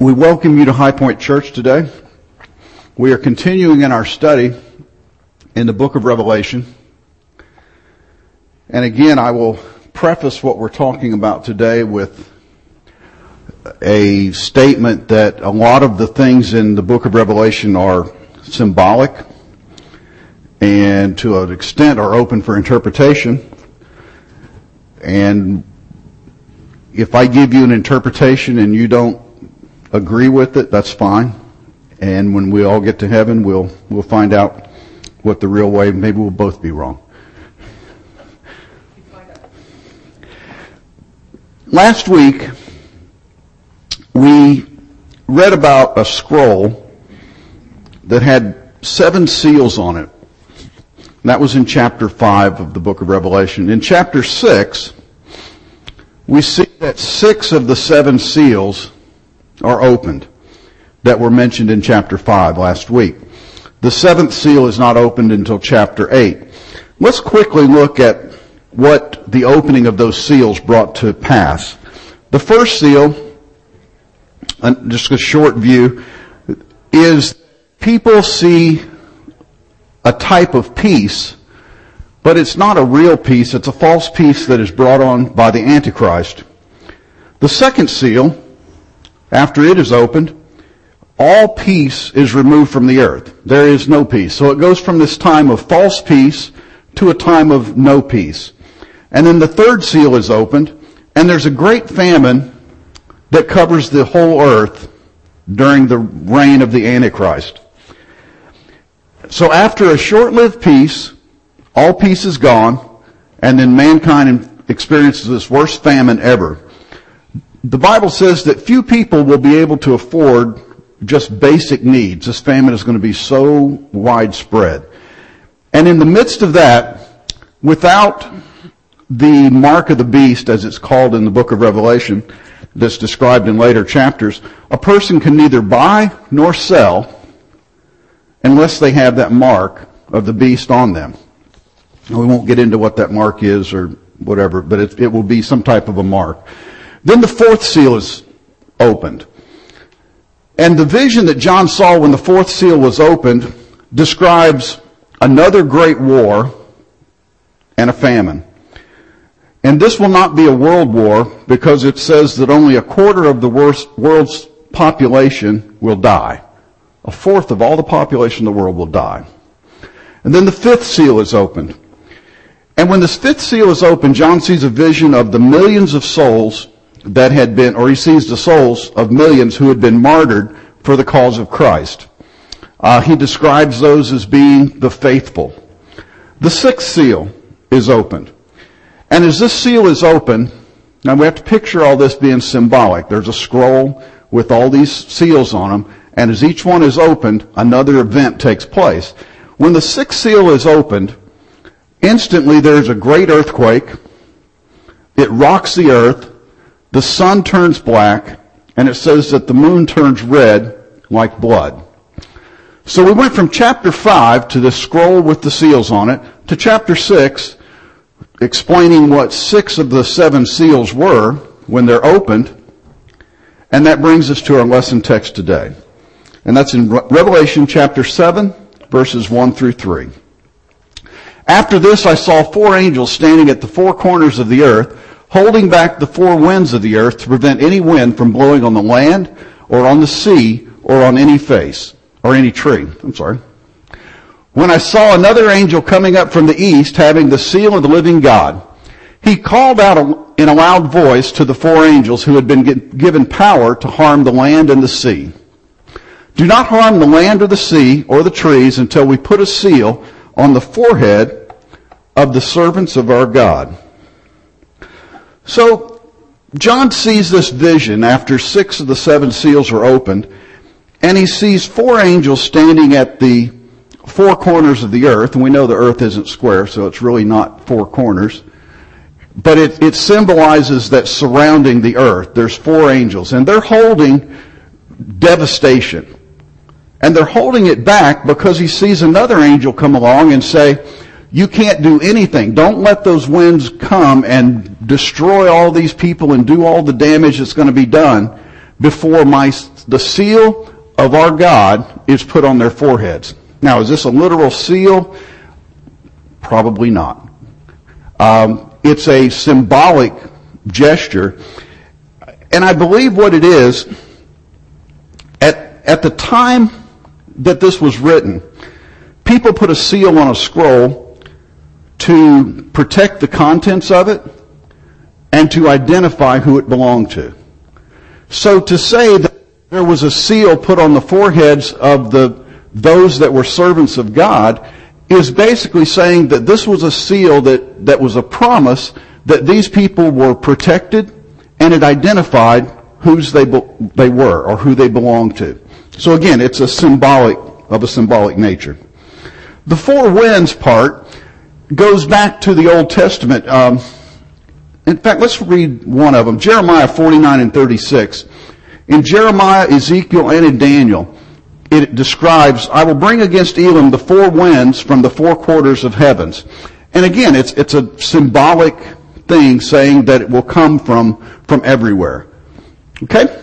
We welcome you to High Point Church today. We are continuing in our study in the book of Revelation. And again, I will preface what we're talking about today with a statement that a lot of the things in the book of Revelation are symbolic and to an extent are open for interpretation. And if I give you an interpretation and you don't agree with it, that's fine. And when we all get to heaven, we'll, we'll find out what the real way, maybe we'll both be wrong. Last week, we read about a scroll that had seven seals on it. That was in chapter 5 of the book of Revelation. In chapter 6, we see that six of the seven seals are opened that were mentioned in chapter 5 last week. The seventh seal is not opened until chapter 8. Let's quickly look at what the opening of those seals brought to pass. The first seal, just a short view, is people see a type of peace, but it's not a real peace. It's a false peace that is brought on by the Antichrist. The second seal after it is opened, all peace is removed from the earth. There is no peace. So it goes from this time of false peace to a time of no peace. And then the third seal is opened, and there's a great famine that covers the whole earth during the reign of the Antichrist. So after a short-lived peace, all peace is gone, and then mankind experiences this worst famine ever. The Bible says that few people will be able to afford just basic needs. This famine is going to be so widespread. And in the midst of that, without the mark of the beast, as it's called in the book of Revelation, that's described in later chapters, a person can neither buy nor sell unless they have that mark of the beast on them. We won't get into what that mark is or whatever, but it, it will be some type of a mark. Then the fourth seal is opened. And the vision that John saw when the fourth seal was opened describes another great war and a famine. And this will not be a world war because it says that only a quarter of the world's population will die. A fourth of all the population of the world will die. And then the fifth seal is opened. And when this fifth seal is opened, John sees a vision of the millions of souls that had been, or he sees the souls of millions who had been martyred for the cause of Christ. Uh, he describes those as being the faithful. The sixth seal is opened. And as this seal is opened, now we have to picture all this being symbolic. There's a scroll with all these seals on them, and as each one is opened, another event takes place. When the sixth seal is opened, instantly there's a great earthquake. It rocks the earth the sun turns black, and it says that the moon turns red like blood. So we went from chapter 5 to the scroll with the seals on it to chapter 6 explaining what six of the seven seals were when they're opened. And that brings us to our lesson text today. And that's in Revelation chapter 7 verses 1 through 3. After this I saw four angels standing at the four corners of the earth holding back the four winds of the earth to prevent any wind from blowing on the land or on the sea or on any face or any tree. I'm sorry. When I saw another angel coming up from the east having the seal of the living God, he called out in a loud voice to the four angels who had been given power to harm the land and the sea. Do not harm the land or the sea or the trees until we put a seal on the forehead of the servants of our God. So, John sees this vision after six of the seven seals are opened, and he sees four angels standing at the four corners of the earth, and we know the earth isn't square, so it's really not four corners. But it, it symbolizes that surrounding the earth, there's four angels, and they're holding devastation. And they're holding it back because he sees another angel come along and say, you can't do anything. Don't let those winds come and destroy all these people and do all the damage that's going to be done before my, the seal of our God is put on their foreheads. Now, is this a literal seal? Probably not. Um, it's a symbolic gesture. And I believe what it is, at, at the time that this was written, people put a seal on a scroll to protect the contents of it and to identify who it belonged to. So to say that there was a seal put on the foreheads of the, those that were servants of God is basically saying that this was a seal that, that was a promise that these people were protected and it identified whose they, they were or who they belonged to. So again, it's a symbolic, of a symbolic nature. The four winds part goes back to the Old Testament. Um, in fact, let's read one of them. Jeremiah 49 and 36. In Jeremiah, Ezekiel, and in Daniel, it describes, I will bring against Elam the four winds from the four quarters of heavens. And again, it's, it's a symbolic thing saying that it will come from, from everywhere. Okay?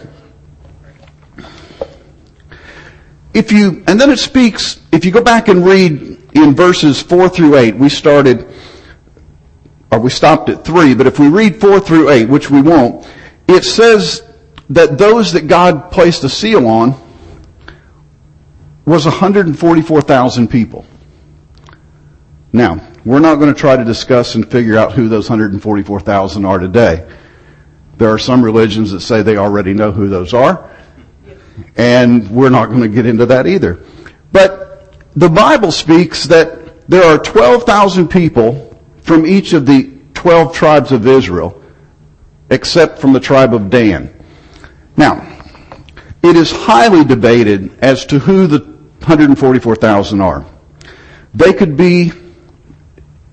If you, and then it speaks, if you go back and read in verses 4 through 8, we started, or we stopped at 3, but if we read 4 through 8, which we won't, it says that those that God placed a seal on was 144,000 people. Now, we're not going to try to discuss and figure out who those 144,000 are today. There are some religions that say they already know who those are. And we're not going to get into that either. But the Bible speaks that there are 12,000 people from each of the 12 tribes of Israel, except from the tribe of Dan. Now, it is highly debated as to who the 144,000 are. They could be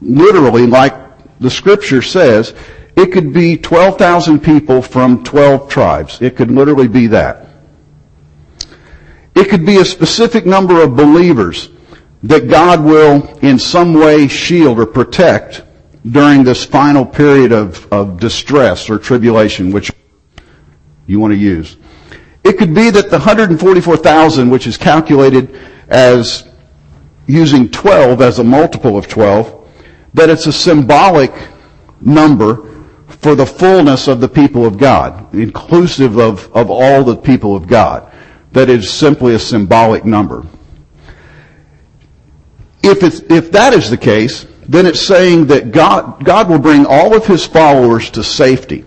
literally, like the scripture says, it could be 12,000 people from 12 tribes. It could literally be that. It could be a specific number of believers that God will in some way shield or protect during this final period of, of distress or tribulation, which you want to use. It could be that the 144,000, which is calculated as using 12 as a multiple of 12, that it's a symbolic number for the fullness of the people of God, inclusive of, of all the people of God. That is simply a symbolic number. If, it's, if that is the case, then it's saying that God, God will bring all of his followers to safety.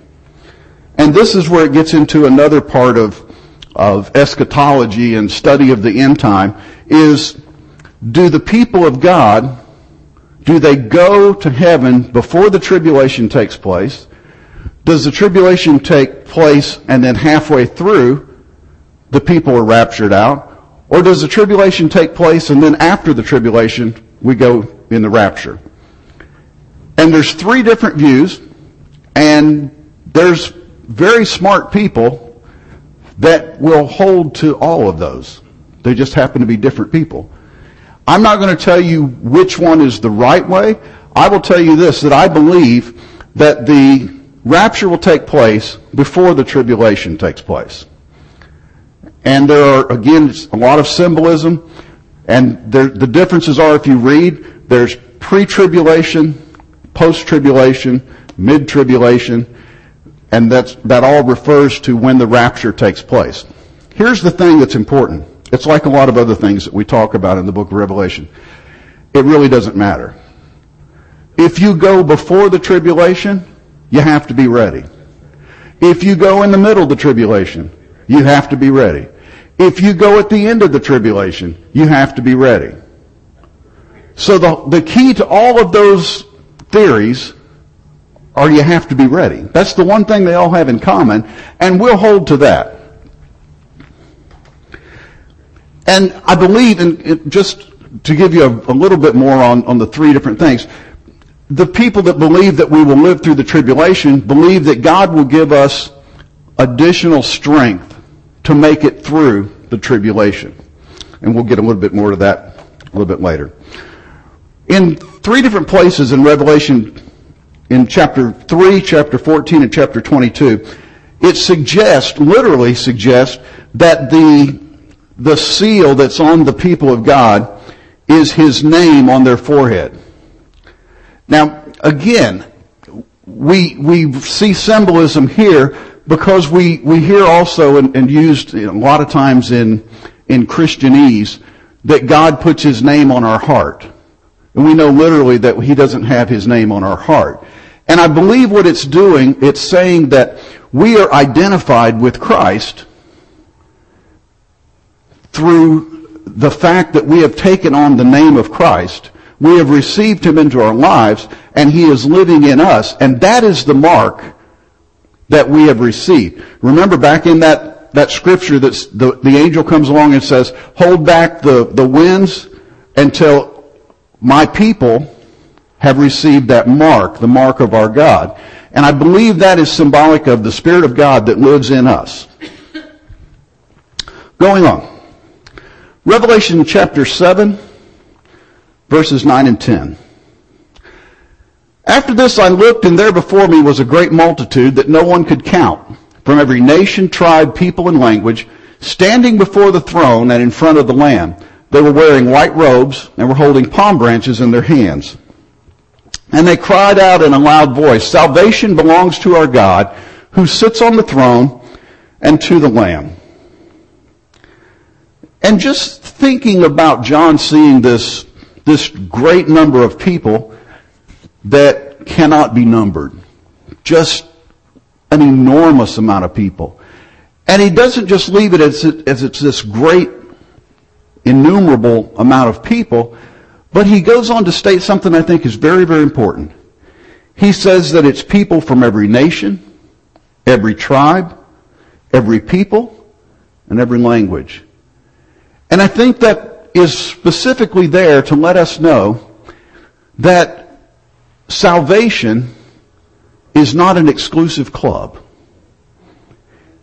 And this is where it gets into another part of, of eschatology and study of the end time is do the people of God do they go to heaven before the tribulation takes place? Does the tribulation take place and then halfway through the people are raptured out? Or does the tribulation take place and then after the tribulation we go in the rapture? And there's three different views and there's very smart people that will hold to all of those. They just happen to be different people. I'm not going to tell you which one is the right way. I will tell you this, that I believe that the rapture will take place before the tribulation takes place. And there are, again, a lot of symbolism. And there, the differences are, if you read, there's pre-tribulation, post-tribulation, mid-tribulation, and that's, that all refers to when the rapture takes place. Here's the thing that's important. It's like a lot of other things that we talk about in the book of Revelation. It really doesn't matter. If you go before the tribulation, you have to be ready. If you go in the middle of the tribulation, you have to be ready. If you go at the end of the tribulation, you have to be ready. So the, the key to all of those theories are you have to be ready. That's the one thing they all have in common, and we'll hold to that. And I believe, and just to give you a, a little bit more on, on the three different things, the people that believe that we will live through the tribulation believe that God will give us additional strength to make it through the tribulation. And we'll get a little bit more to that a little bit later. In three different places in Revelation, in chapter 3, chapter 14, and chapter 22, it suggests, literally suggests, that the, the seal that's on the people of God is his name on their forehead. Now, again, we, we see symbolism here because we, we hear also and, and used you know, a lot of times in, in Christianese that God puts his name on our heart. And we know literally that he doesn't have his name on our heart. And I believe what it's doing, it's saying that we are identified with Christ through the fact that we have taken on the name of Christ. We have received him into our lives and he is living in us. And that is the mark that we have received. Remember back in that, that scripture that the, the angel comes along and says, hold back the, the winds until my people have received that mark, the mark of our God. And I believe that is symbolic of the Spirit of God that lives in us. Going on. Revelation chapter 7, verses 9 and 10. After this I looked, and there before me was a great multitude that no one could count, from every nation, tribe, people, and language, standing before the throne and in front of the Lamb. They were wearing white robes and were holding palm branches in their hands. And they cried out in a loud voice, Salvation belongs to our God, who sits on the throne and to the Lamb. And just thinking about John seeing this, this great number of people that cannot be numbered. Just an enormous amount of people. And he doesn't just leave it as, as it's this great, innumerable amount of people, but he goes on to state something I think is very, very important. He says that it's people from every nation, every tribe, every people, and every language. And I think that is specifically there to let us know that salvation is not an exclusive club.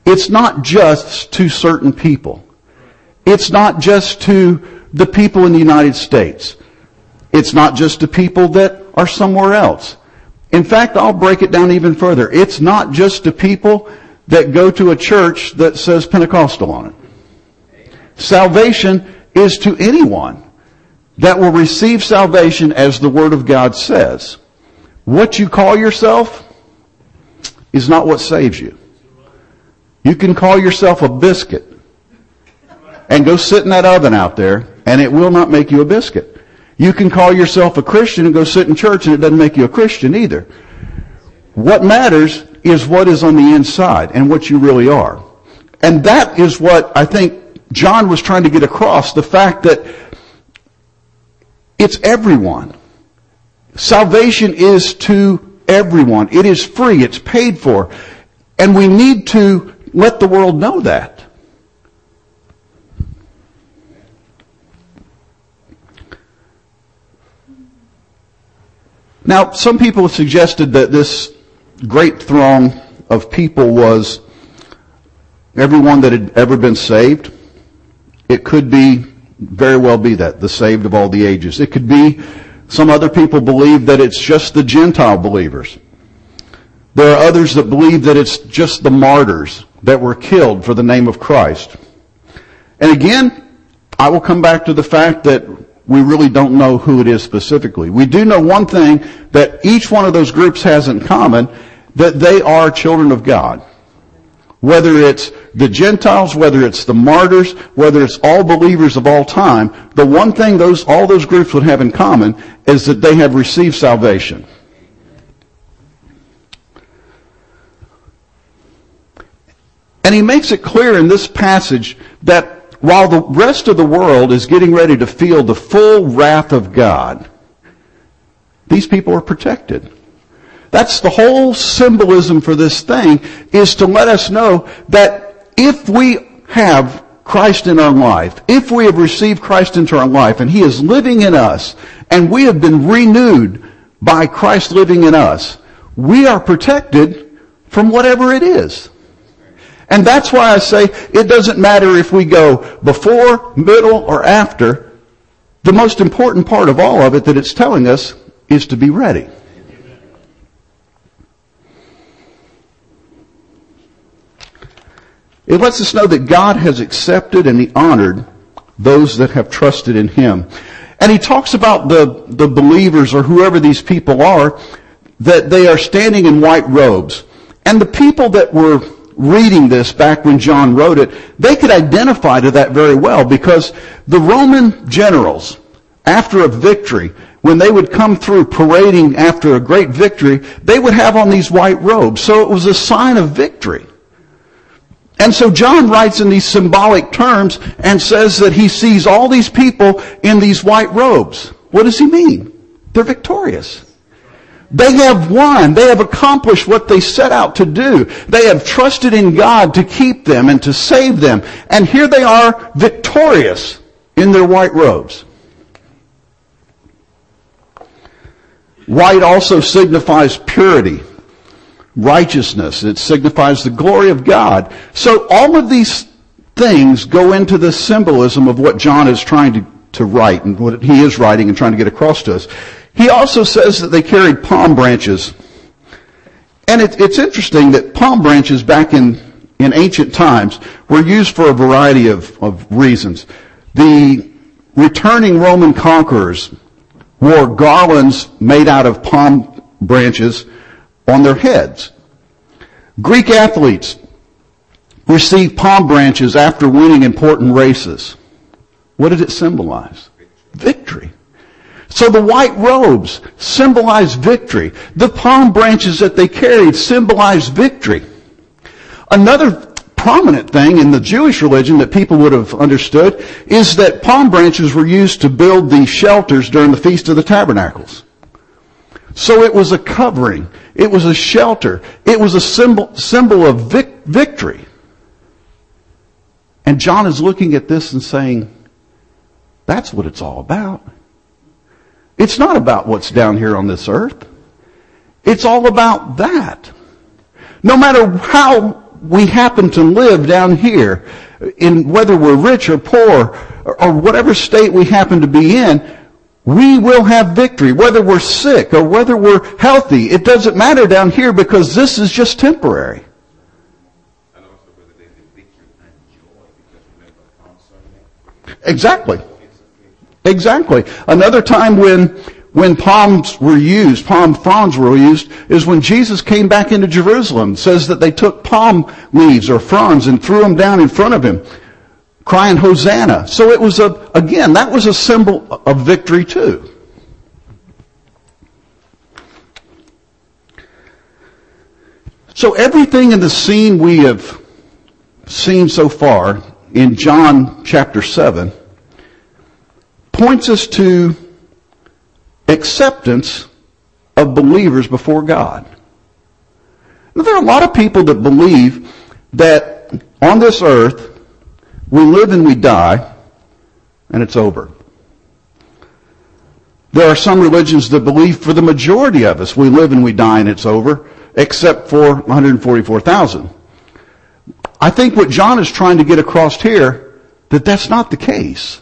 It's not just to certain people. It's not just to the people in the United States. It's not just to people that are somewhere else. In fact, I'll break it down even further. It's not just to people that go to a church that says Pentecostal on it. Salvation is to anyone that will receive salvation as the Word of God says. What you call yourself is not what saves you. You can call yourself a biscuit and go sit in that oven out there and it will not make you a biscuit. You can call yourself a Christian and go sit in church and it doesn't make you a Christian either. What matters is what is on the inside and what you really are. And that is what I think John was trying to get across, the fact that it's everyone. Salvation is to everyone. It is free. It's paid for. And we need to let the world know that. Now, some people have suggested that this great throng of people was everyone that had ever been saved. It could be, very well be that, the saved of all the ages. It could be, some other people believe that it's just the Gentile believers. There are others that believe that it's just the martyrs that were killed for the name of Christ. And again, I will come back to the fact that we really don't know who it is specifically. We do know one thing that each one of those groups has in common, that they are children of God. Whether it's the Gentiles, whether it's the martyrs, whether it's all believers of all time, the one thing those, all those groups would have in common is that they have received salvation. And he makes it clear in this passage that while the rest of the world is getting ready to feel the full wrath of God, these people are protected. That's the whole symbolism for this thing is to let us know that if we have Christ in our life, if we have received Christ into our life and He is living in us and we have been renewed by Christ living in us, we are protected from whatever it is. And that's why I say it doesn't matter if we go before, middle, or after. The most important part of all of it that it's telling us is to be ready. It lets us know that God has accepted and he honored those that have trusted in him. And he talks about the, the believers or whoever these people are, that they are standing in white robes. And the people that were reading this back when John wrote it, they could identify to that very well because the Roman generals, after a victory, when they would come through parading after a great victory, they would have on these white robes. So it was a sign of victory. And so John writes in these symbolic terms and says that he sees all these people in these white robes. What does he mean? They're victorious. They have won. They have accomplished what they set out to do. They have trusted in God to keep them and to save them. And here they are victorious in their white robes. White also signifies purity righteousness. It signifies the glory of God. So all of these things go into the symbolism of what John is trying to, to write and what he is writing and trying to get across to us. He also says that they carried palm branches. And it, it's interesting that palm branches back in, in ancient times were used for a variety of, of reasons. The returning Roman conquerors wore garlands made out of palm branches on their heads. Greek athletes received palm branches after winning important races. What did it symbolize? Victory. So the white robes symbolize victory. The palm branches that they carried symbolize victory. Another prominent thing in the Jewish religion that people would have understood is that palm branches were used to build the shelters during the Feast of the Tabernacles. So it was a covering. It was a shelter. It was a symbol, symbol of vic- victory. And John is looking at this and saying, that's what it's all about. It's not about what's down here on this earth. It's all about that. No matter how we happen to live down here, in whether we're rich or poor, or, or whatever state we happen to be in, we will have victory, whether we're sick or whether we're healthy. It doesn't matter down here because this is just temporary. Exactly. Exactly. Another time when when palms were used, palm fronds were used, is when Jesus came back into Jerusalem. It says that they took palm leaves or fronds and threw them down in front of him crying Hosanna. So it was a, again, that was a symbol of victory too. So everything in the scene we have seen so far in John chapter 7 points us to acceptance of believers before God. Now, there are a lot of people that believe that on this earth we live and we die, and it's over. There are some religions that believe for the majority of us, we live and we die and it's over, except for 144,000. I think what John is trying to get across here, that that's not the case.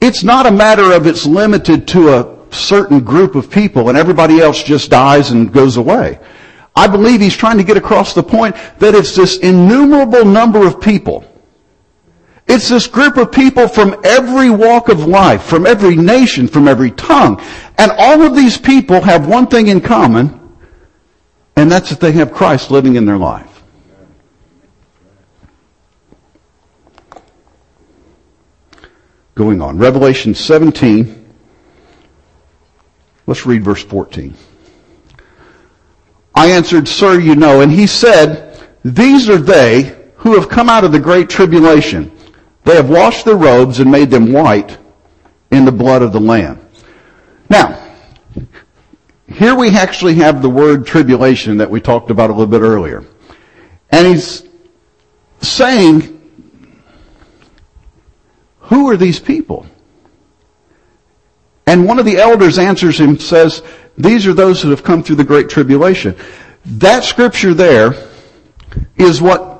It's not a matter of it's limited to a certain group of people and everybody else just dies and goes away. I believe he's trying to get across the point that it's this innumerable number of people it's this group of people from every walk of life, from every nation, from every tongue. And all of these people have one thing in common, and that's that they have Christ living in their life. Going on. Revelation 17. Let's read verse 14. I answered, Sir, you know. And he said, These are they who have come out of the great tribulation they have washed their robes and made them white in the blood of the Lamb. Now, here we actually have the word tribulation that we talked about a little bit earlier. And he's saying, who are these people? And one of the elders answers him, says, these are those who have come through the great tribulation. That scripture there is what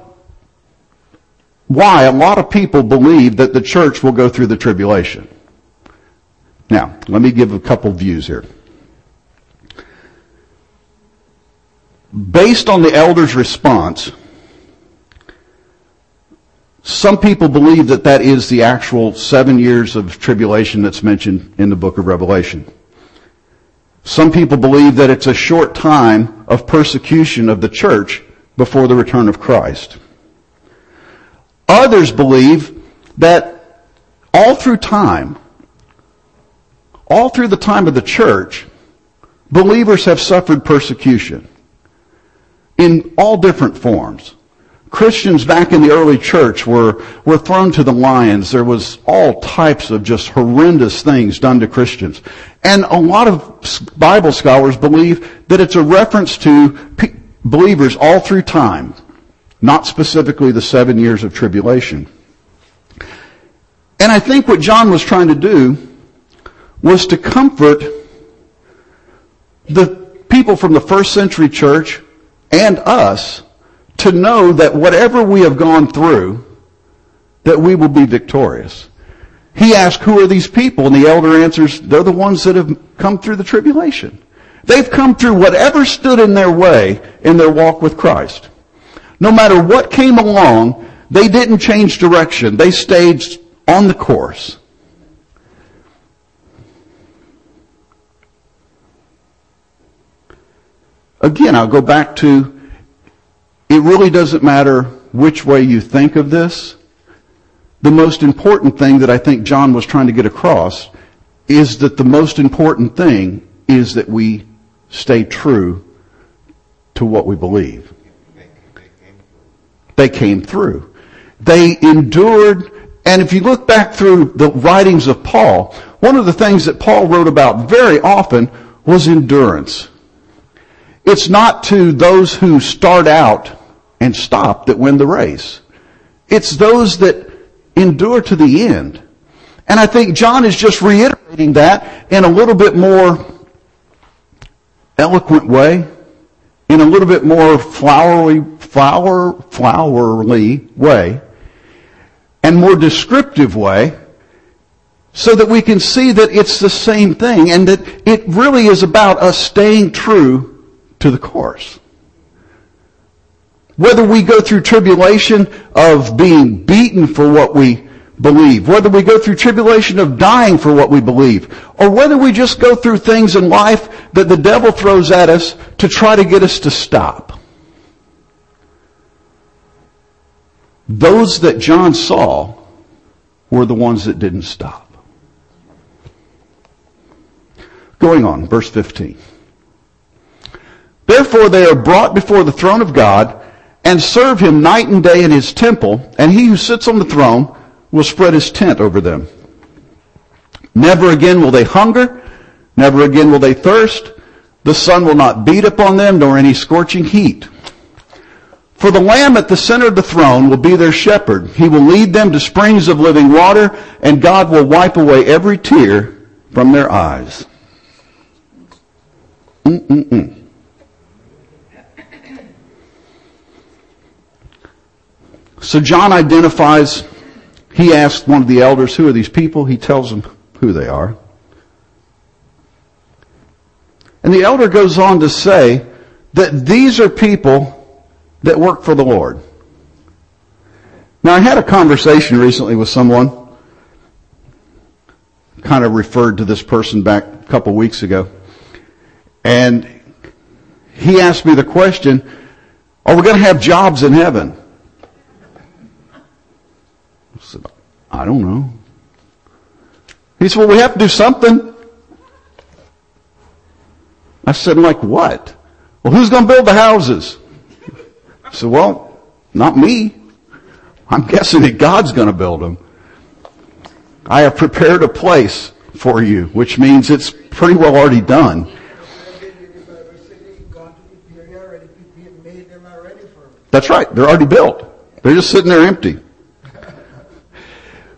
why a lot of people believe that the church will go through the tribulation. Now, let me give a couple views here. Based on the elder's response, Some people believe that that is the actual seven years of tribulation that's mentioned in the book of Revelation. Some people believe that it's a short time of persecution of the church before the return of Christ. Others believe that all through time, all through the time of the church, believers have suffered persecution in all different forms. Christians back in the early church were, were thrown to the lions. There was all types of just horrendous things done to Christians. And a lot of Bible scholars believe that it's a reference to pe- believers all through time, not specifically the seven years of tribulation. And I think what John was trying to do was to comfort the people from the first century church and us to know that whatever we have gone through, that we will be victorious. He asked, who are these people? And the elder answers, they're the ones that have come through the tribulation. They've come through whatever stood in their way in their walk with Christ. No matter what came along, they didn't change direction. They stayed on the course. Again, I'll go back to it really doesn't matter which way you think of this. The most important thing that I think John was trying to get across is that the most important thing is that we stay true to what we believe. They came through. They endured, and if you look back through the writings of Paul, one of the things that Paul wrote about very often was endurance. It's not to those who start out and stop that win the race. It's those that endure to the end. And I think John is just reiterating that in a little bit more eloquent way, in a little bit more flowery, flower, flowery way, and more descriptive way, so that we can see that it's the same thing and that it really is about us staying true to the course. Whether we go through tribulation of being beaten for what we believe, whether we go through tribulation of dying for what we believe, or whether we just go through things in life that the devil throws at us to try to get us to stop. Those that John saw were the ones that didn't stop. Going on, verse 15. Therefore they are brought before the throne of God and serve him night and day in his temple, and he who sits on the throne will spread his tent over them. Never again will they hunger, never again will they thirst, the sun will not beat upon them, nor any scorching heat. For the Lamb at the center of the throne will be their shepherd. He will lead them to springs of living water, and God will wipe away every tear from their eyes. Mm-mm-mm. So John identifies, he asks one of the elders, who are these people? He tells them who they are. And the elder goes on to say that these are people that work for the Lord. Now I had a conversation recently with someone, kind of referred to this person back a couple weeks ago, and he asked me the question, are we going to have jobs in heaven? I said, I don't know. He said, well, we have to do something. I said, like what? Well, who's going to build the houses? I said, well, not me. I'm guessing that God's going to build them. I have prepared a place for you, which means it's pretty well already done. That's right. They're already built. They're just sitting there empty.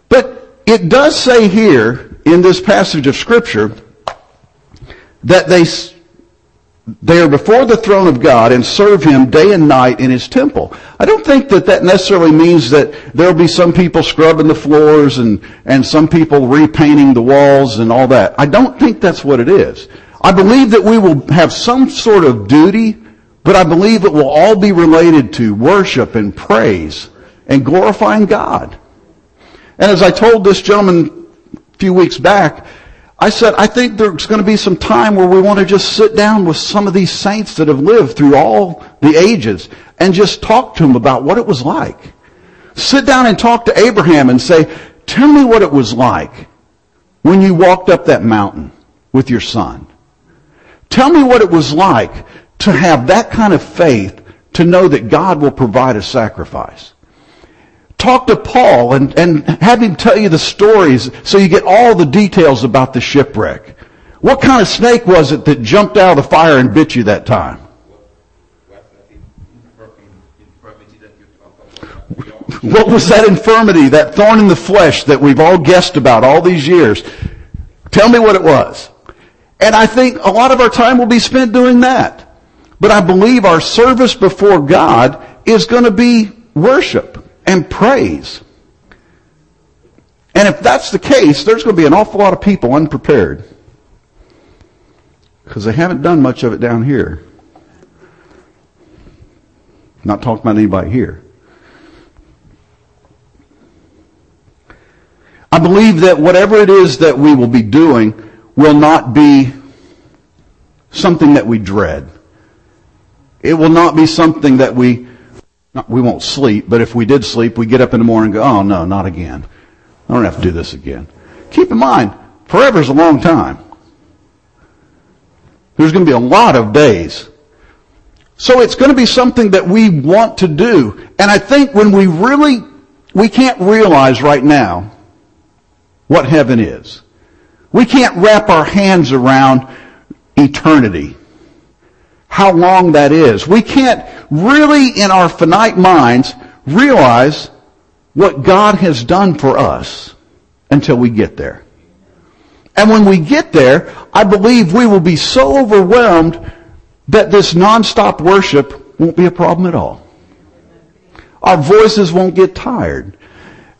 But it does say here in this passage of scripture that they, they are before the throne of God and serve Him day and night in His temple. I don't think that that necessarily means that there'll be some people scrubbing the floors and, and some people repainting the walls and all that. I don't think that's what it is. I believe that we will have some sort of duty, but I believe it will all be related to worship and praise and glorifying God. And as I told this gentleman a few weeks back, I said, I think there's going to be some time where we want to just sit down with some of these saints that have lived through all the ages and just talk to them about what it was like. Sit down and talk to Abraham and say, tell me what it was like when you walked up that mountain with your son. Tell me what it was like to have that kind of faith to know that God will provide a sacrifice. Talk to Paul and, and have him tell you the stories so you get all the details about the shipwreck. What kind of snake was it that jumped out of the fire and bit you that time? What was that infirmity, that thorn in the flesh that we've all guessed about all these years? Tell me what it was. And I think a lot of our time will be spent doing that. But I believe our service before God is going to be worship and praise. And if that's the case, there's going to be an awful lot of people unprepared. Because they haven't done much of it down here. Not talking about anybody here. I believe that whatever it is that we will be doing will not be something that we dread. It will not be something that we not, we won't sleep, but if we did sleep, we get up in the morning and go, oh no, not again. I don't have to do this again. Keep in mind, forever is a long time. There's going to be a lot of days. So it's going to be something that we want to do. And I think when we really, we can't realize right now what heaven is. We can't wrap our hands around eternity how long that is. We can't really in our finite minds realize what God has done for us until we get there. And when we get there, I believe we will be so overwhelmed that this nonstop worship won't be a problem at all. Our voices won't get tired.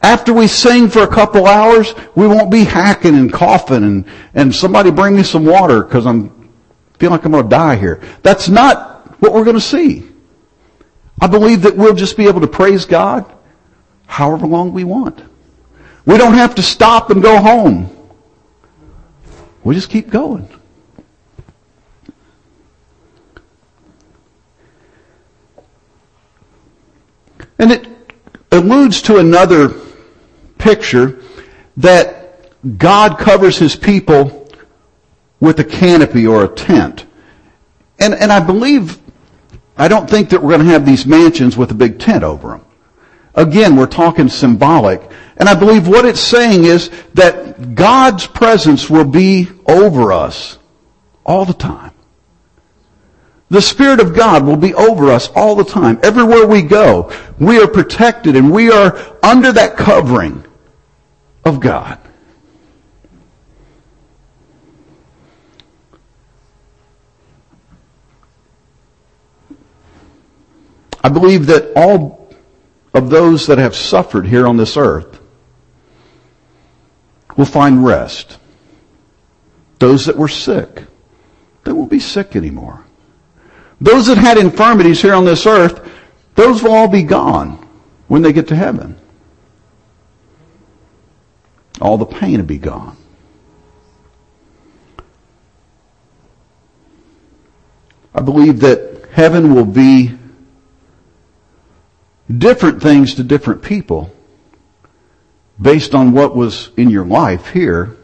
After we sing for a couple hours, we won't be hacking and coughing and, and somebody bring me some water because I'm feel like I'm going to die here. That's not what we're going to see. I believe that we'll just be able to praise God however long we want. We don't have to stop and go home. We just keep going. And it alludes to another picture that God covers his people with a canopy or a tent. And, and I believe, I don't think that we're going to have these mansions with a big tent over them. Again, we're talking symbolic. And I believe what it's saying is that God's presence will be over us all the time. The Spirit of God will be over us all the time. Everywhere we go, we are protected and we are under that covering of God. I believe that all of those that have suffered here on this earth will find rest. Those that were sick, they won't be sick anymore. Those that had infirmities here on this earth, those will all be gone when they get to heaven. All the pain will be gone. I believe that heaven will be different things to different people based on what was in your life here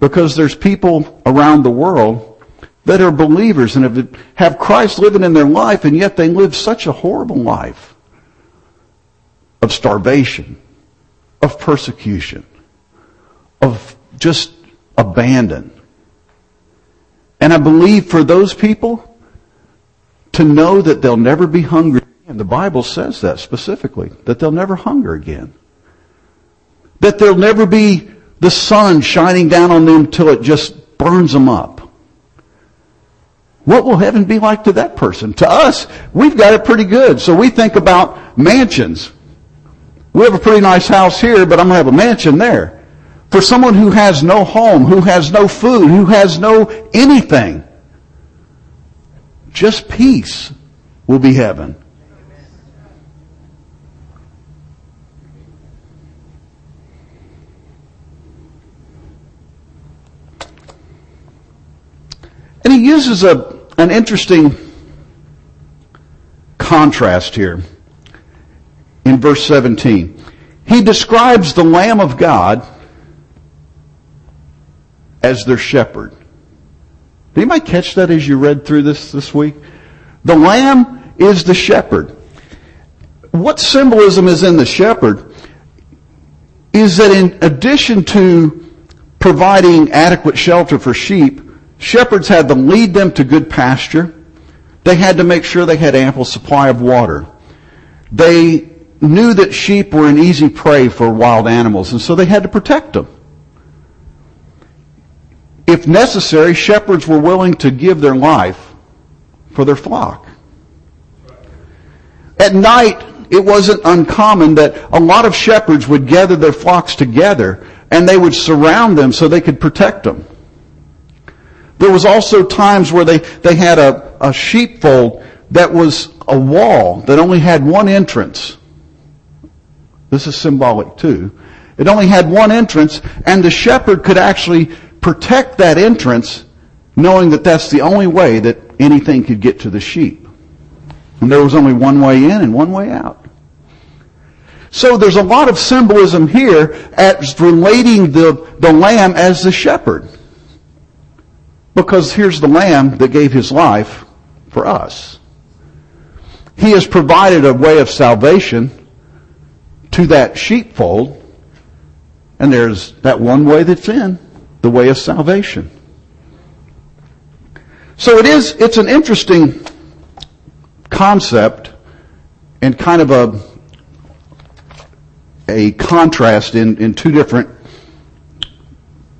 because there's people around the world that are believers and have, have Christ living in their life and yet they live such a horrible life of starvation, of persecution, of just abandon. And I believe for those people to know that they'll never be hungry and the Bible says that specifically, that they'll never hunger again. That there'll never be the sun shining down on them till it just burns them up. What will heaven be like to that person? To us, we've got it pretty good. So we think about mansions. We have a pretty nice house here, but I'm going to have a mansion there. For someone who has no home, who has no food, who has no anything, just peace will be heaven. And he uses a, an interesting contrast here in verse 17. He describes the Lamb of God as their shepherd. Did anybody catch that as you read through this this week? The Lamb is the shepherd. What symbolism is in the shepherd is that in addition to providing adequate shelter for sheep, shepherds had to lead them to good pasture. They had to make sure they had ample supply of water. They knew that sheep were an easy prey for wild animals, and so they had to protect them. If necessary, shepherds were willing to give their life for their flock. At night, it wasn't uncommon that a lot of shepherds would gather their flocks together and they would surround them so they could protect them. There was also times where they, they had a, a sheepfold that was a wall that only had one entrance. This is symbolic too. It only had one entrance and the shepherd could actually protect that entrance knowing that that's the only way that anything could get to the sheep. And there was only one way in and one way out. So there's a lot of symbolism here as relating the, the lamb as the shepherd. Because here's the lamb that gave his life for us. He has provided a way of salvation to that sheepfold, and there's that one way that's in, the way of salvation. So it is, it's an interesting concept and kind of a a contrast in, in two different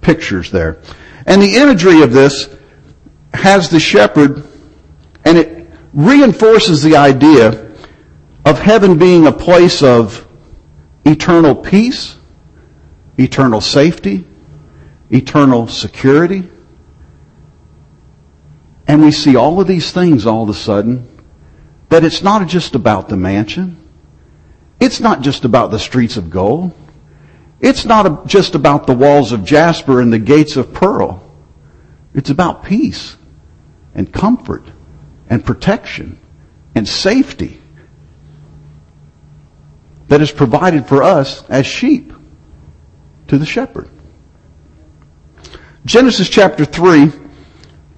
pictures there. And the imagery of this has the shepherd, and it reinforces the idea of heaven being a place of eternal peace, eternal safety, eternal security. And we see all of these things all of a sudden, that it's not just about the mansion. It's not just about the streets of gold. It's not just about the walls of jasper and the gates of pearl. It's about peace and comfort and protection and safety that is provided for us as sheep to the shepherd. Genesis chapter 3,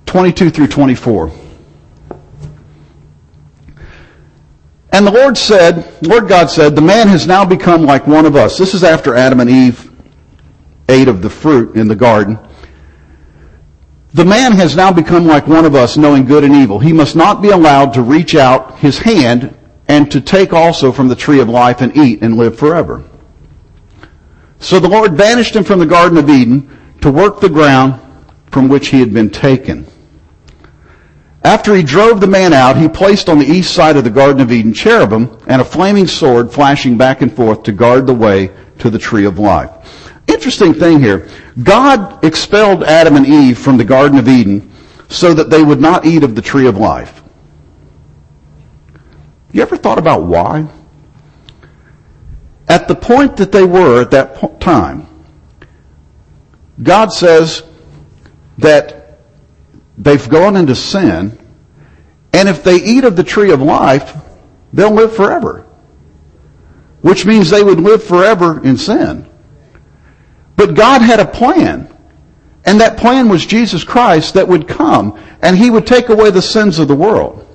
22 through 24. And the Lord said, Lord God said, the man has now become like one of us. This is after Adam and Eve ate of the fruit in the garden. The man has now become like one of us, knowing good and evil. He must not be allowed to reach out his hand and to take also from the tree of life and eat and live forever. So the Lord banished him from the Garden of Eden to work the ground from which he had been taken. After he drove the man out, he placed on the east side of the Garden of Eden cherubim and a flaming sword flashing back and forth to guard the way to the tree of life. Interesting thing here. God expelled Adam and Eve from the Garden of Eden so that they would not eat of the tree of life. You ever thought about why? At the point that they were at that time, God says that they've gone into sin, and if they eat of the tree of life, they'll live forever. Which means they would live forever in sin. But God had a plan. And that plan was Jesus Christ that would come and he would take away the sins of the world.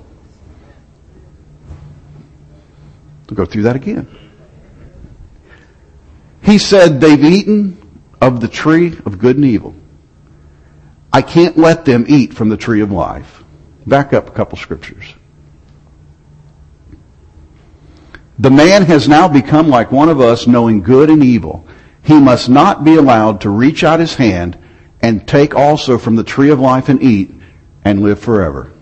I'll go through that again. He said they've eaten of the tree of good and evil. I can't let them eat from the tree of life. Back up a couple scriptures. The man has now become like one of us, knowing good and evil. He must not be allowed to reach out his hand and take also from the tree of life and eat and live forever.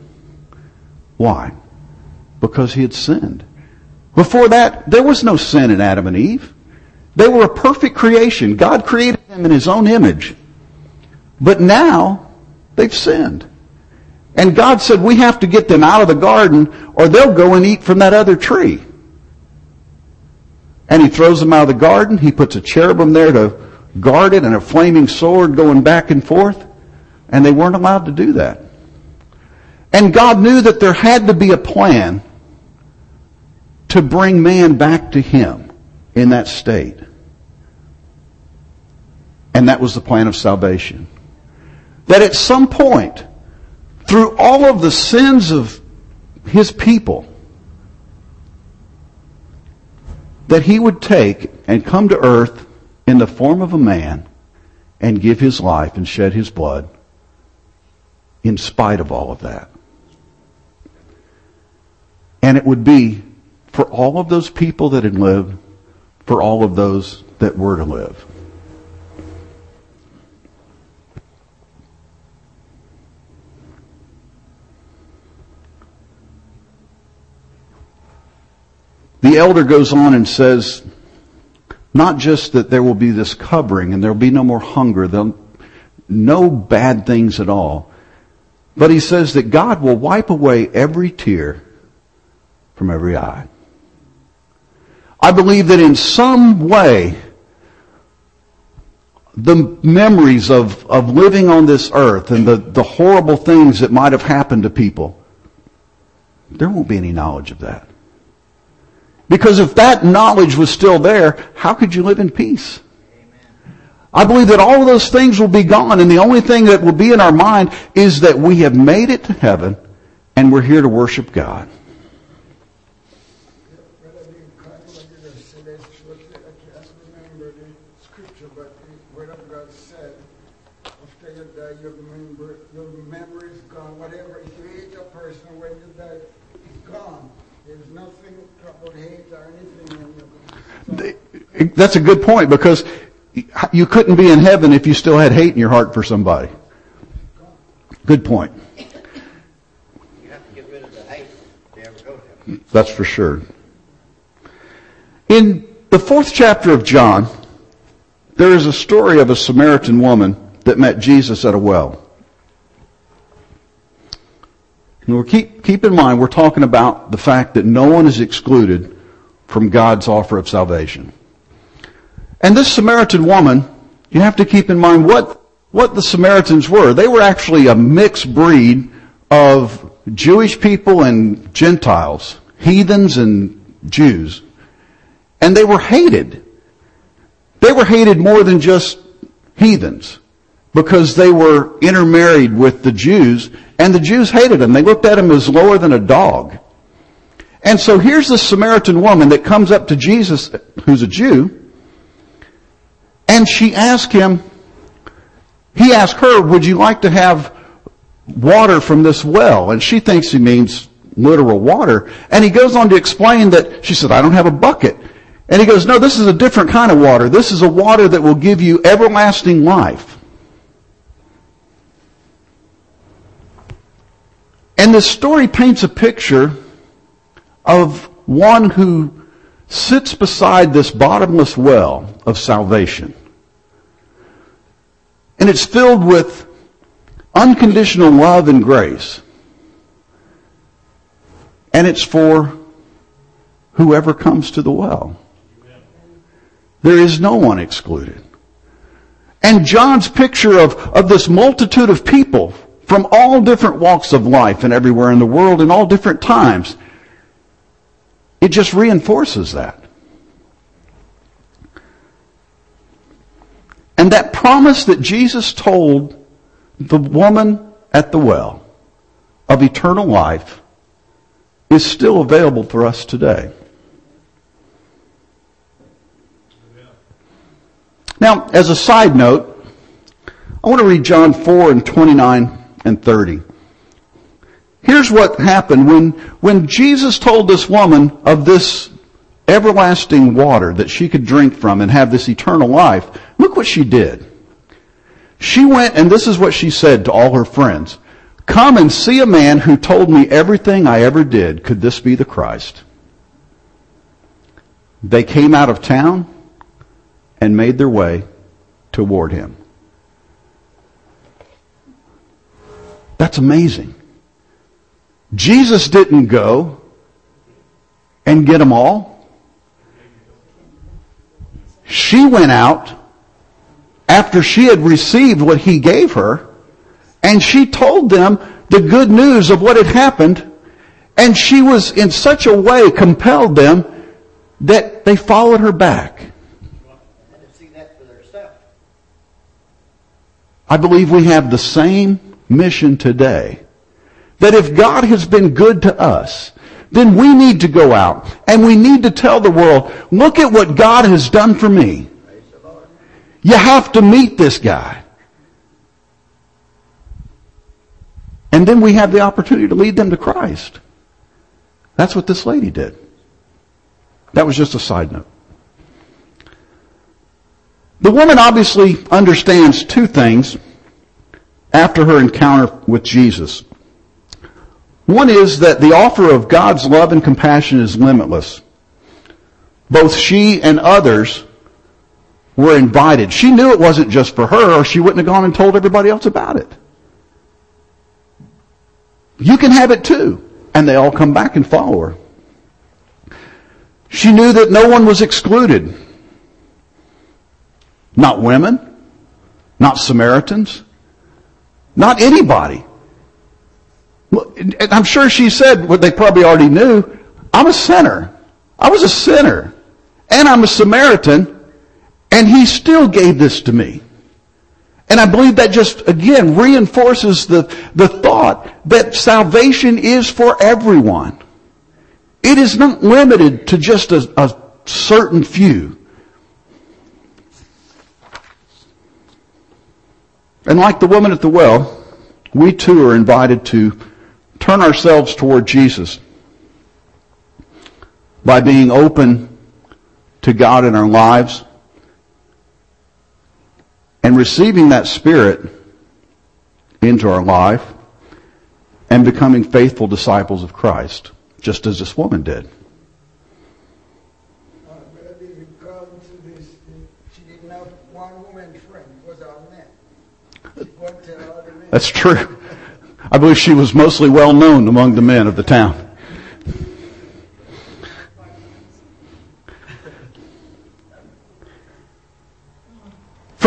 Why? Because he had sinned. Before that, there was no sin in Adam and Eve. They were a perfect creation. God created them in his own image. But now, they've sinned. And God said, we have to get them out of the garden or they'll go and eat from that other tree. And he throws them out of the garden. He puts a cherubim there to guard it and a flaming sword going back and forth. And they weren't allowed to do that. And God knew that there had to be a plan to bring man back to Him in that state. And that was the plan of salvation. That at some point, through all of the sins of His people, that He would take and come to earth in the form of a man and give His life and shed His blood in spite of all of that. And it would be for all of those people that had lived, for all of those that were to live. The elder goes on and says, not just that there will be this covering and there will be no more hunger, no bad things at all, but he says that God will wipe away every tear from every eye. I believe that in some way, the memories of, of living on this earth and the, the horrible things that might have happened to people, there won't be any knowledge of that. Because if that knowledge was still there, how could you live in peace? I believe that all of those things will be gone and the only thing that will be in our mind is that we have made it to heaven and we're here to worship God. That's a good point because you couldn't be in heaven if you still had hate in your heart for somebody. Good point. You have to get rid of the hate to ever go to heaven. That's for sure. In the fourth chapter of John, there is a story of a Samaritan woman that met Jesus at a well. And keep, keep in mind, we're talking about the fact that no one is excluded from God's offer of salvation. And this Samaritan woman, you have to keep in mind what, what the Samaritans were. They were actually a mixed breed of Jewish people and Gentiles, heathens and Jews. And they were hated. They were hated more than just heathens because they were intermarried with the Jews and the Jews hated them. They looked at him as lower than a dog. And so here's this Samaritan woman that comes up to Jesus, who's a Jew, and she asked him, he asked her, would you like to have water from this well? And she thinks he means literal water. And he goes on to explain that she said, I don't have a bucket. And he goes, no, this is a different kind of water. This is a water that will give you everlasting life. And this story paints a picture of one who sits beside this bottomless well of salvation. And it's filled with unconditional love and grace. And it's for whoever comes to the well. There is no one excluded. And John's picture of, of this multitude of people from all different walks of life and everywhere in the world in all different times, it just reinforces that. And that promise that Jesus told the woman at the well of eternal life is still available for us today. Now, as a side note, I want to read John 4 and 29 and 30. Here's what happened when, when Jesus told this woman of this everlasting water that she could drink from and have this eternal life. Look what she did. She went and this is what she said to all her friends. Come and see a man who told me everything I ever did. Could this be the Christ? They came out of town and made their way toward him. That's amazing. Jesus didn't go and get them all. She went out after she had received what he gave her and she told them the good news of what had happened, and she was in such a way compelled them that they followed her back. I believe we have the same mission today. That if God has been good to us, then we need to go out and we need to tell the world, look at what God has done for me. You have to meet this guy. And then we have the opportunity to lead them to Christ. That's what this lady did. That was just a side note. The woman obviously understands two things after her encounter with Jesus. One is that the offer of God's love and compassion is limitless. Both she and others were invited. She knew it wasn't just for her or she wouldn't have gone and told everybody else about it. You can have it too. And they all come back and follow her. She knew that no one was excluded. Not women, not Samaritans, not anybody. I'm sure she said what they probably already knew. I'm a sinner. I was a sinner. And I'm a Samaritan. And he still gave this to me. And I believe that just, again, reinforces the, the thought that salvation is for everyone. It is not limited to just a, a certain few. And like the woman at the well, we too are invited to turn ourselves toward Jesus by being open to God in our lives and receiving that Spirit into our life and becoming faithful disciples of Christ, just as this woman did. But I didn't come to this, she didn't have one woman friend, it was all men. She went to all the men. That's true. I believe she was mostly well known among the men of the town.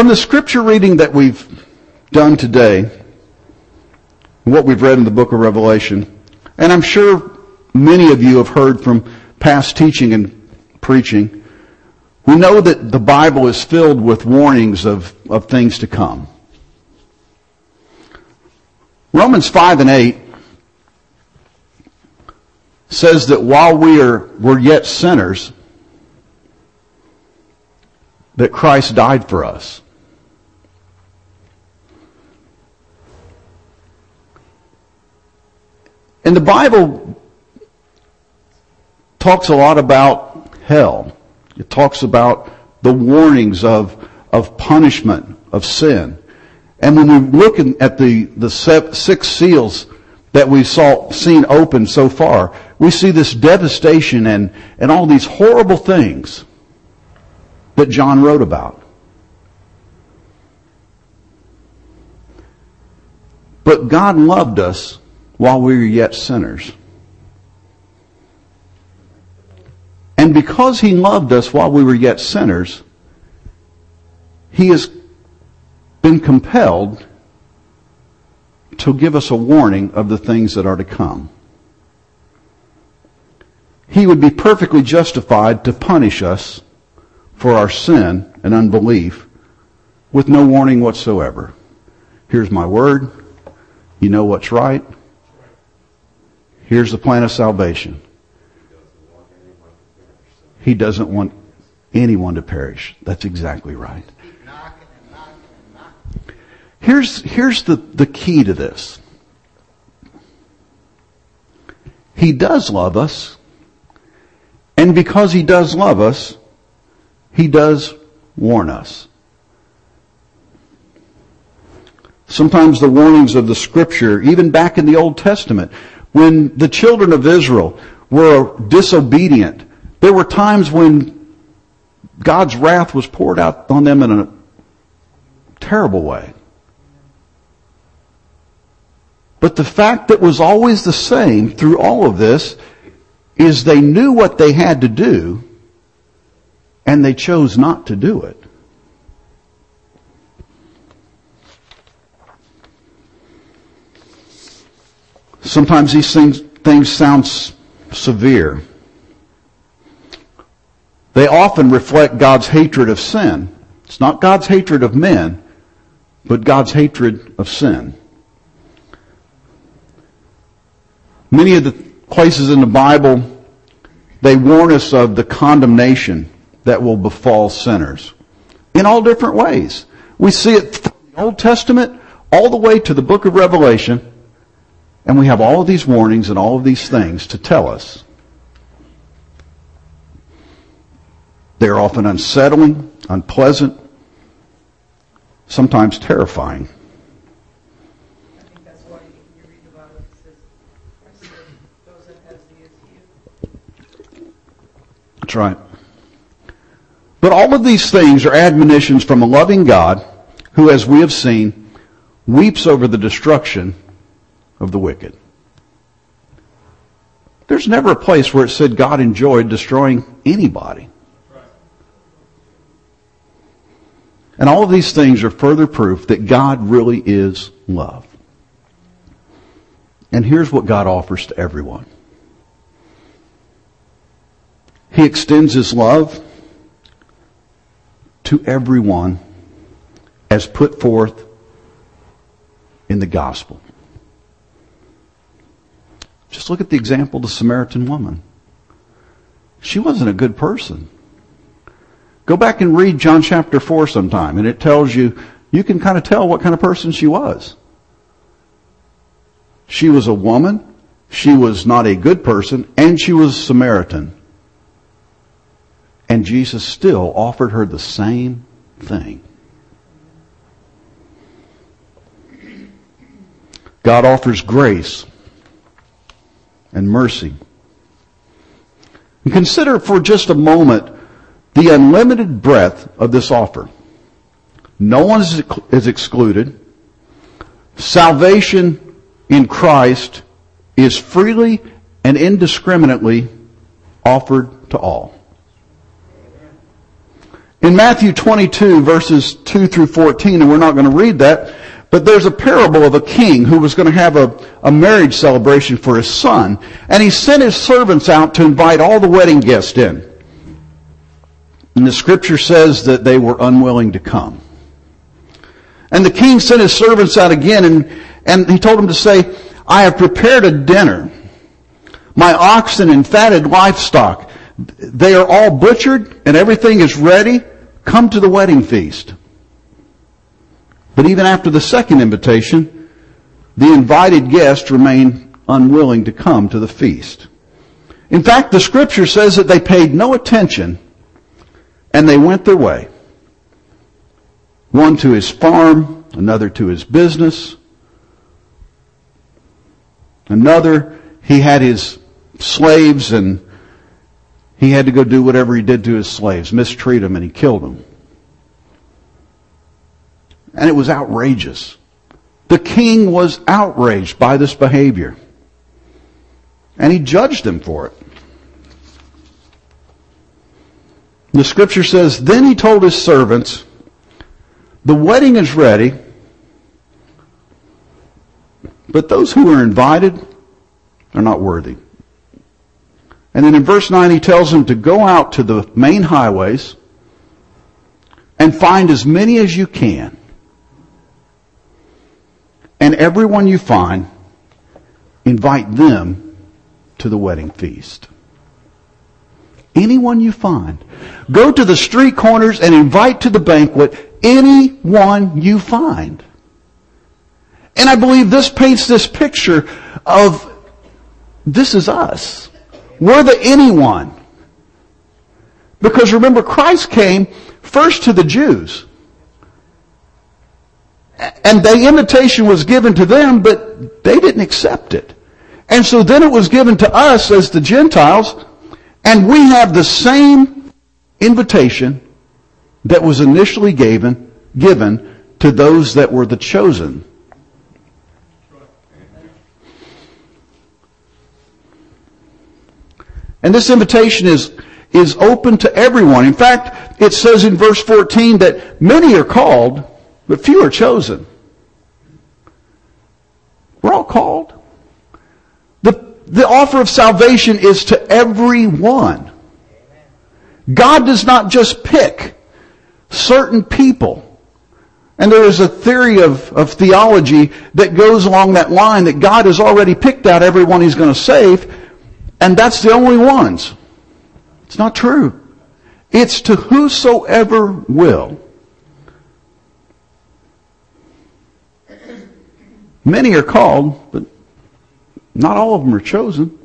From the scripture reading that we've done today, what we've read in the book of Revelation, and I'm sure many of you have heard from past teaching and preaching, we know that the Bible is filled with warnings of, of things to come. Romans 5 and 8 says that while we are, were yet sinners, that Christ died for us. And the Bible talks a lot about hell. It talks about the warnings of, of punishment, of sin. And when we look at the, the six seals that we saw, seen open so far, we see this devastation and, and all these horrible things that John wrote about. But God loved us while we were yet sinners. And because He loved us while we were yet sinners, He has been compelled to give us a warning of the things that are to come. He would be perfectly justified to punish us for our sin and unbelief with no warning whatsoever. Here's my word. You know what's right. Here's the plan of salvation. He doesn't want anyone to perish. That's exactly right. Here's, here's the, the key to this. He does love us. And because he does love us, he does warn us. Sometimes the warnings of the scripture, even back in the Old Testament, when the children of Israel were disobedient, there were times when God's wrath was poured out on them in a terrible way. But the fact that was always the same through all of this is they knew what they had to do and they chose not to do it. Sometimes these things, things sound severe. They often reflect God's hatred of sin. It's not God's hatred of men, but God's hatred of sin. Many of the places in the Bible, they warn us of the condemnation that will befall sinners in all different ways. We see it from the Old Testament all the way to the book of Revelation, and we have all of these warnings and all of these things to tell us. They're often unsettling, unpleasant, sometimes terrifying. That's right. But all of these things are admonitions from a loving God who, as we have seen, weeps over the destruction of the wicked. There's never a place where it said God enjoyed destroying anybody. And all of these things are further proof that God really is love. And here's what God offers to everyone. He extends His love to everyone as put forth in the gospel. Just look at the example of the Samaritan woman. She wasn't a good person. Go back and read John chapter 4 sometime, and it tells you, you can kind of tell what kind of person she was. She was a woman, she was not a good person, and she was Samaritan. And Jesus still offered her the same thing. God offers grace and mercy. And consider for just a moment the unlimited breadth of this offer. No one is excluded. Salvation in Christ is freely and indiscriminately offered to all. In Matthew 22 verses 2 through 14, and we're not going to read that, but there's a parable of a king who was going to have a, a marriage celebration for his son, and he sent his servants out to invite all the wedding guests in. And the scripture says that they were unwilling to come. And the king sent his servants out again and, and he told them to say, I have prepared a dinner. My oxen and fatted livestock, they are all butchered and everything is ready. Come to the wedding feast. But even after the second invitation, the invited guests remained unwilling to come to the feast. In fact, the scripture says that they paid no attention and they went their way. One to his farm, another to his business. Another, he had his slaves and he had to go do whatever he did to his slaves, mistreat them and he killed them. And it was outrageous. The king was outraged by this behavior. And he judged them for it. The scripture says, Then he told his servants, The wedding is ready, but those who are invited are not worthy. And then in verse 9 he tells them to go out to the main highways and find as many as you can. And everyone you find, invite them to the wedding feast. Anyone you find. Go to the street corners and invite to the banquet anyone you find. And I believe this paints this picture of this is us. We're the anyone. Because remember, Christ came first to the Jews. And the invitation was given to them, but they didn't accept it. And so then it was given to us as the Gentiles, and we have the same invitation that was initially given, given to those that were the chosen. And this invitation is, is open to everyone. In fact, it says in verse 14 that many are called, but few are chosen. We're all called. the the offer of salvation is to everyone. God does not just pick certain people. And there is a theory of, of theology that goes along that line that God has already picked out everyone he's going to save, and that's the only ones. It's not true. It's to whosoever will. Many are called, but not all of them are chosen.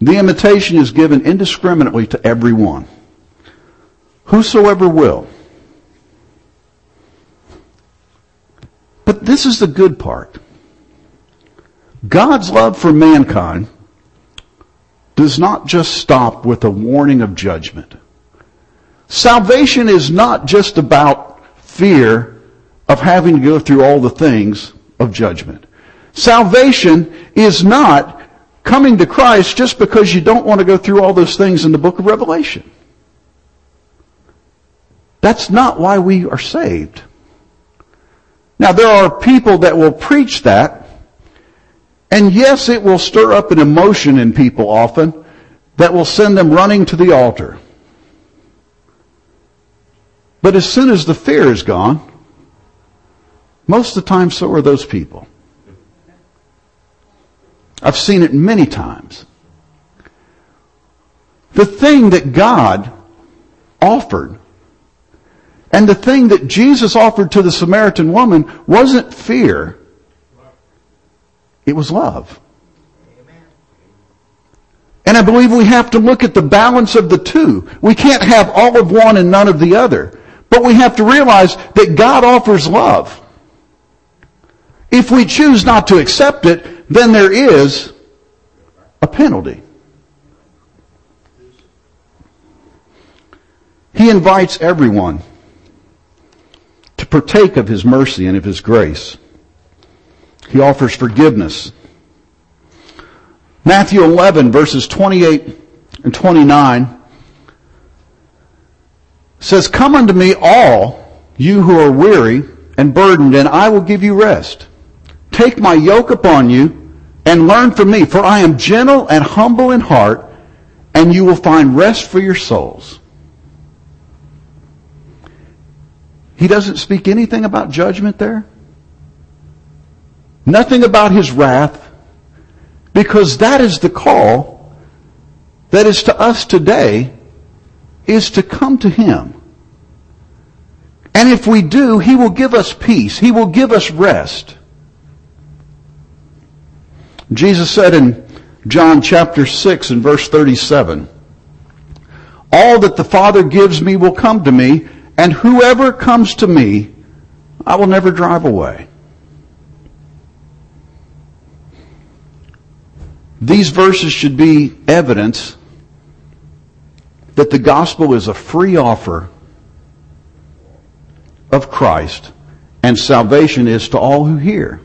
The invitation is given indiscriminately to everyone. Whosoever will. But this is the good part. God's love for mankind does not just stop with a warning of judgment. Salvation is not just about fear of having to go through all the things of judgment. Salvation is not coming to Christ just because you don't want to go through all those things in the book of Revelation. That's not why we are saved. Now there are people that will preach that, and yes, it will stir up an emotion in people often that will send them running to the altar. But as soon as the fear is gone, most of the time so are those people. I've seen it many times. The thing that God offered and the thing that Jesus offered to the Samaritan woman wasn't fear. It was love. And I believe we have to look at the balance of the two. We can't have all of one and none of the other. But we have to realize that God offers love. If we choose not to accept it, then there is a penalty. He invites everyone to partake of His mercy and of His grace. He offers forgiveness. Matthew 11 verses 28 and 29 says, Come unto me all you who are weary and burdened, and I will give you rest. Take my yoke upon you and learn from me, for I am gentle and humble in heart, and you will find rest for your souls. He doesn't speak anything about judgment there. Nothing about his wrath, because that is the call that is to us today, is to come to him. And if we do, he will give us peace. He will give us rest. Jesus said in John chapter 6 and verse 37, All that the Father gives me will come to me, and whoever comes to me, I will never drive away. These verses should be evidence that the gospel is a free offer of Christ and salvation is to all who hear.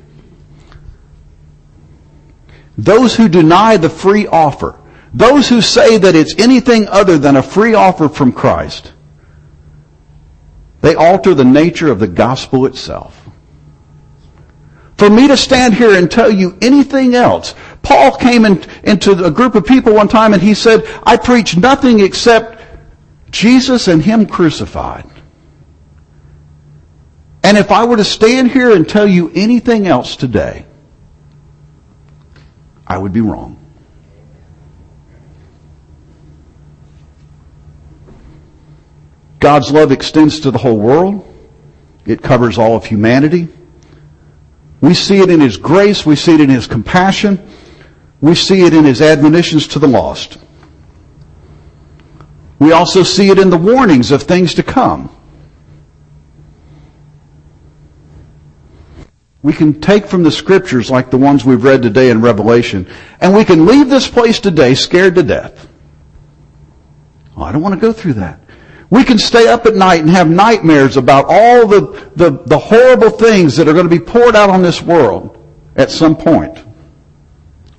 Those who deny the free offer, those who say that it's anything other than a free offer from Christ, they alter the nature of the gospel itself. For me to stand here and tell you anything else, Paul came in, into a group of people one time and he said, I preach nothing except Jesus and Him crucified. And if I were to stand here and tell you anything else today, I would be wrong. God's love extends to the whole world. It covers all of humanity. We see it in His grace. We see it in His compassion. We see it in His admonitions to the lost. We also see it in the warnings of things to come. We can take from the scriptures like the ones we've read today in Revelation, and we can leave this place today scared to death. Oh, I don't want to go through that. We can stay up at night and have nightmares about all the, the, the horrible things that are going to be poured out on this world at some point.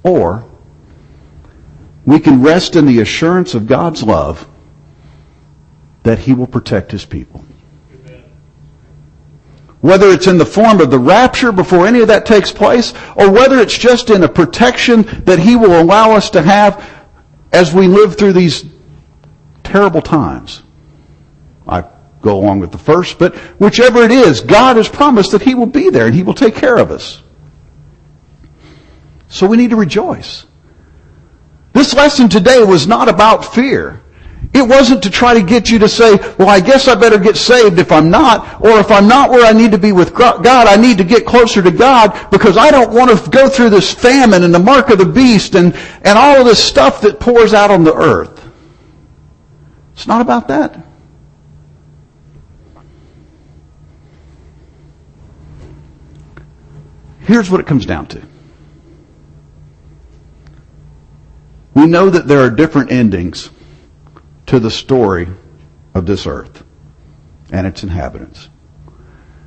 Or we can rest in the assurance of God's love that He will protect His people. Whether it's in the form of the rapture before any of that takes place, or whether it's just in a protection that He will allow us to have as we live through these terrible times. I go along with the first, but whichever it is, God has promised that He will be there and He will take care of us. So we need to rejoice. This lesson today was not about fear. It wasn't to try to get you to say, well, I guess I better get saved if I'm not, or if I'm not where I need to be with God, I need to get closer to God because I don't want to go through this famine and the mark of the beast and, and all of this stuff that pours out on the earth. It's not about that. Here's what it comes down to. We know that there are different endings to the story of this earth and its inhabitants.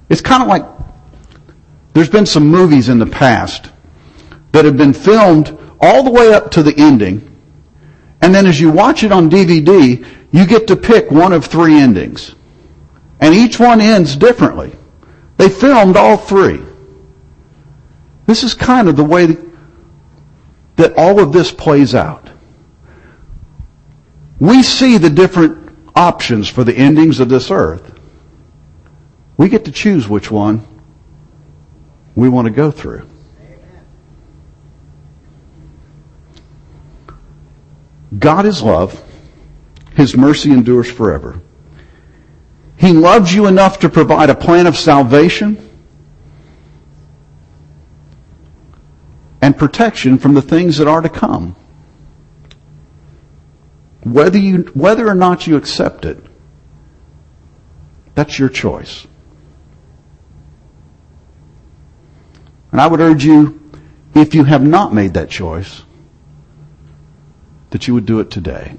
It's kind of like there's been some movies in the past that have been filmed all the way up to the ending, and then as you watch it on DVD, you get to pick one of three endings. And each one ends differently. They filmed all three. This is kind of the way that all of this plays out. We see the different options for the endings of this earth. We get to choose which one we want to go through. God is love. His mercy endures forever. He loves you enough to provide a plan of salvation and protection from the things that are to come. Whether you, whether or not you accept it, that's your choice. And I would urge you, if you have not made that choice, that you would do it today.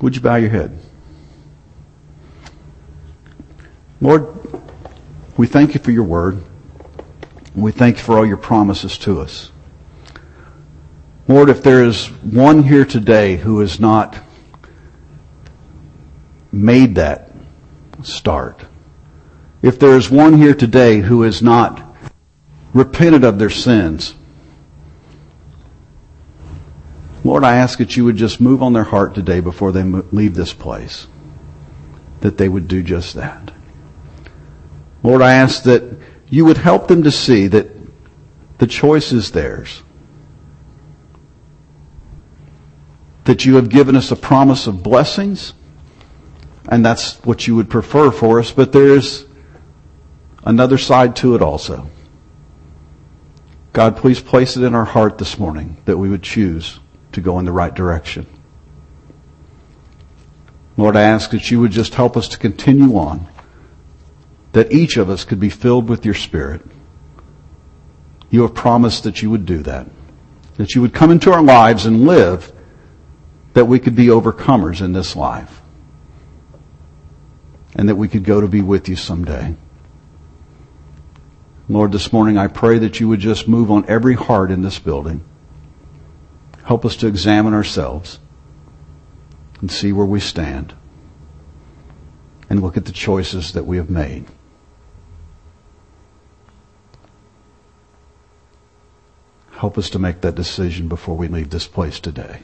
Would you bow your head? Lord, we thank you for your word. We thank you for all your promises to us. Lord, if there is one here today who has not made that start, if there is one here today who has not repented of their sins, Lord, I ask that you would just move on their heart today before they leave this place, that they would do just that. Lord, I ask that you would help them to see that the choice is theirs. That you have given us a promise of blessings, and that's what you would prefer for us, but there's another side to it also. God, please place it in our heart this morning that we would choose to go in the right direction. Lord, I ask that you would just help us to continue on, that each of us could be filled with your Spirit. You have promised that you would do that, that you would come into our lives and live, that we could be overcomers in this life, and that we could go to be with you someday. Lord, this morning I pray that you would just move on every heart in this building. Help us to examine ourselves and see where we stand and look at the choices that we have made. Help us to make that decision before we leave this place today.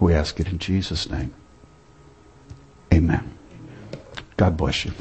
We ask it in Jesus' name. Amen. God bless you.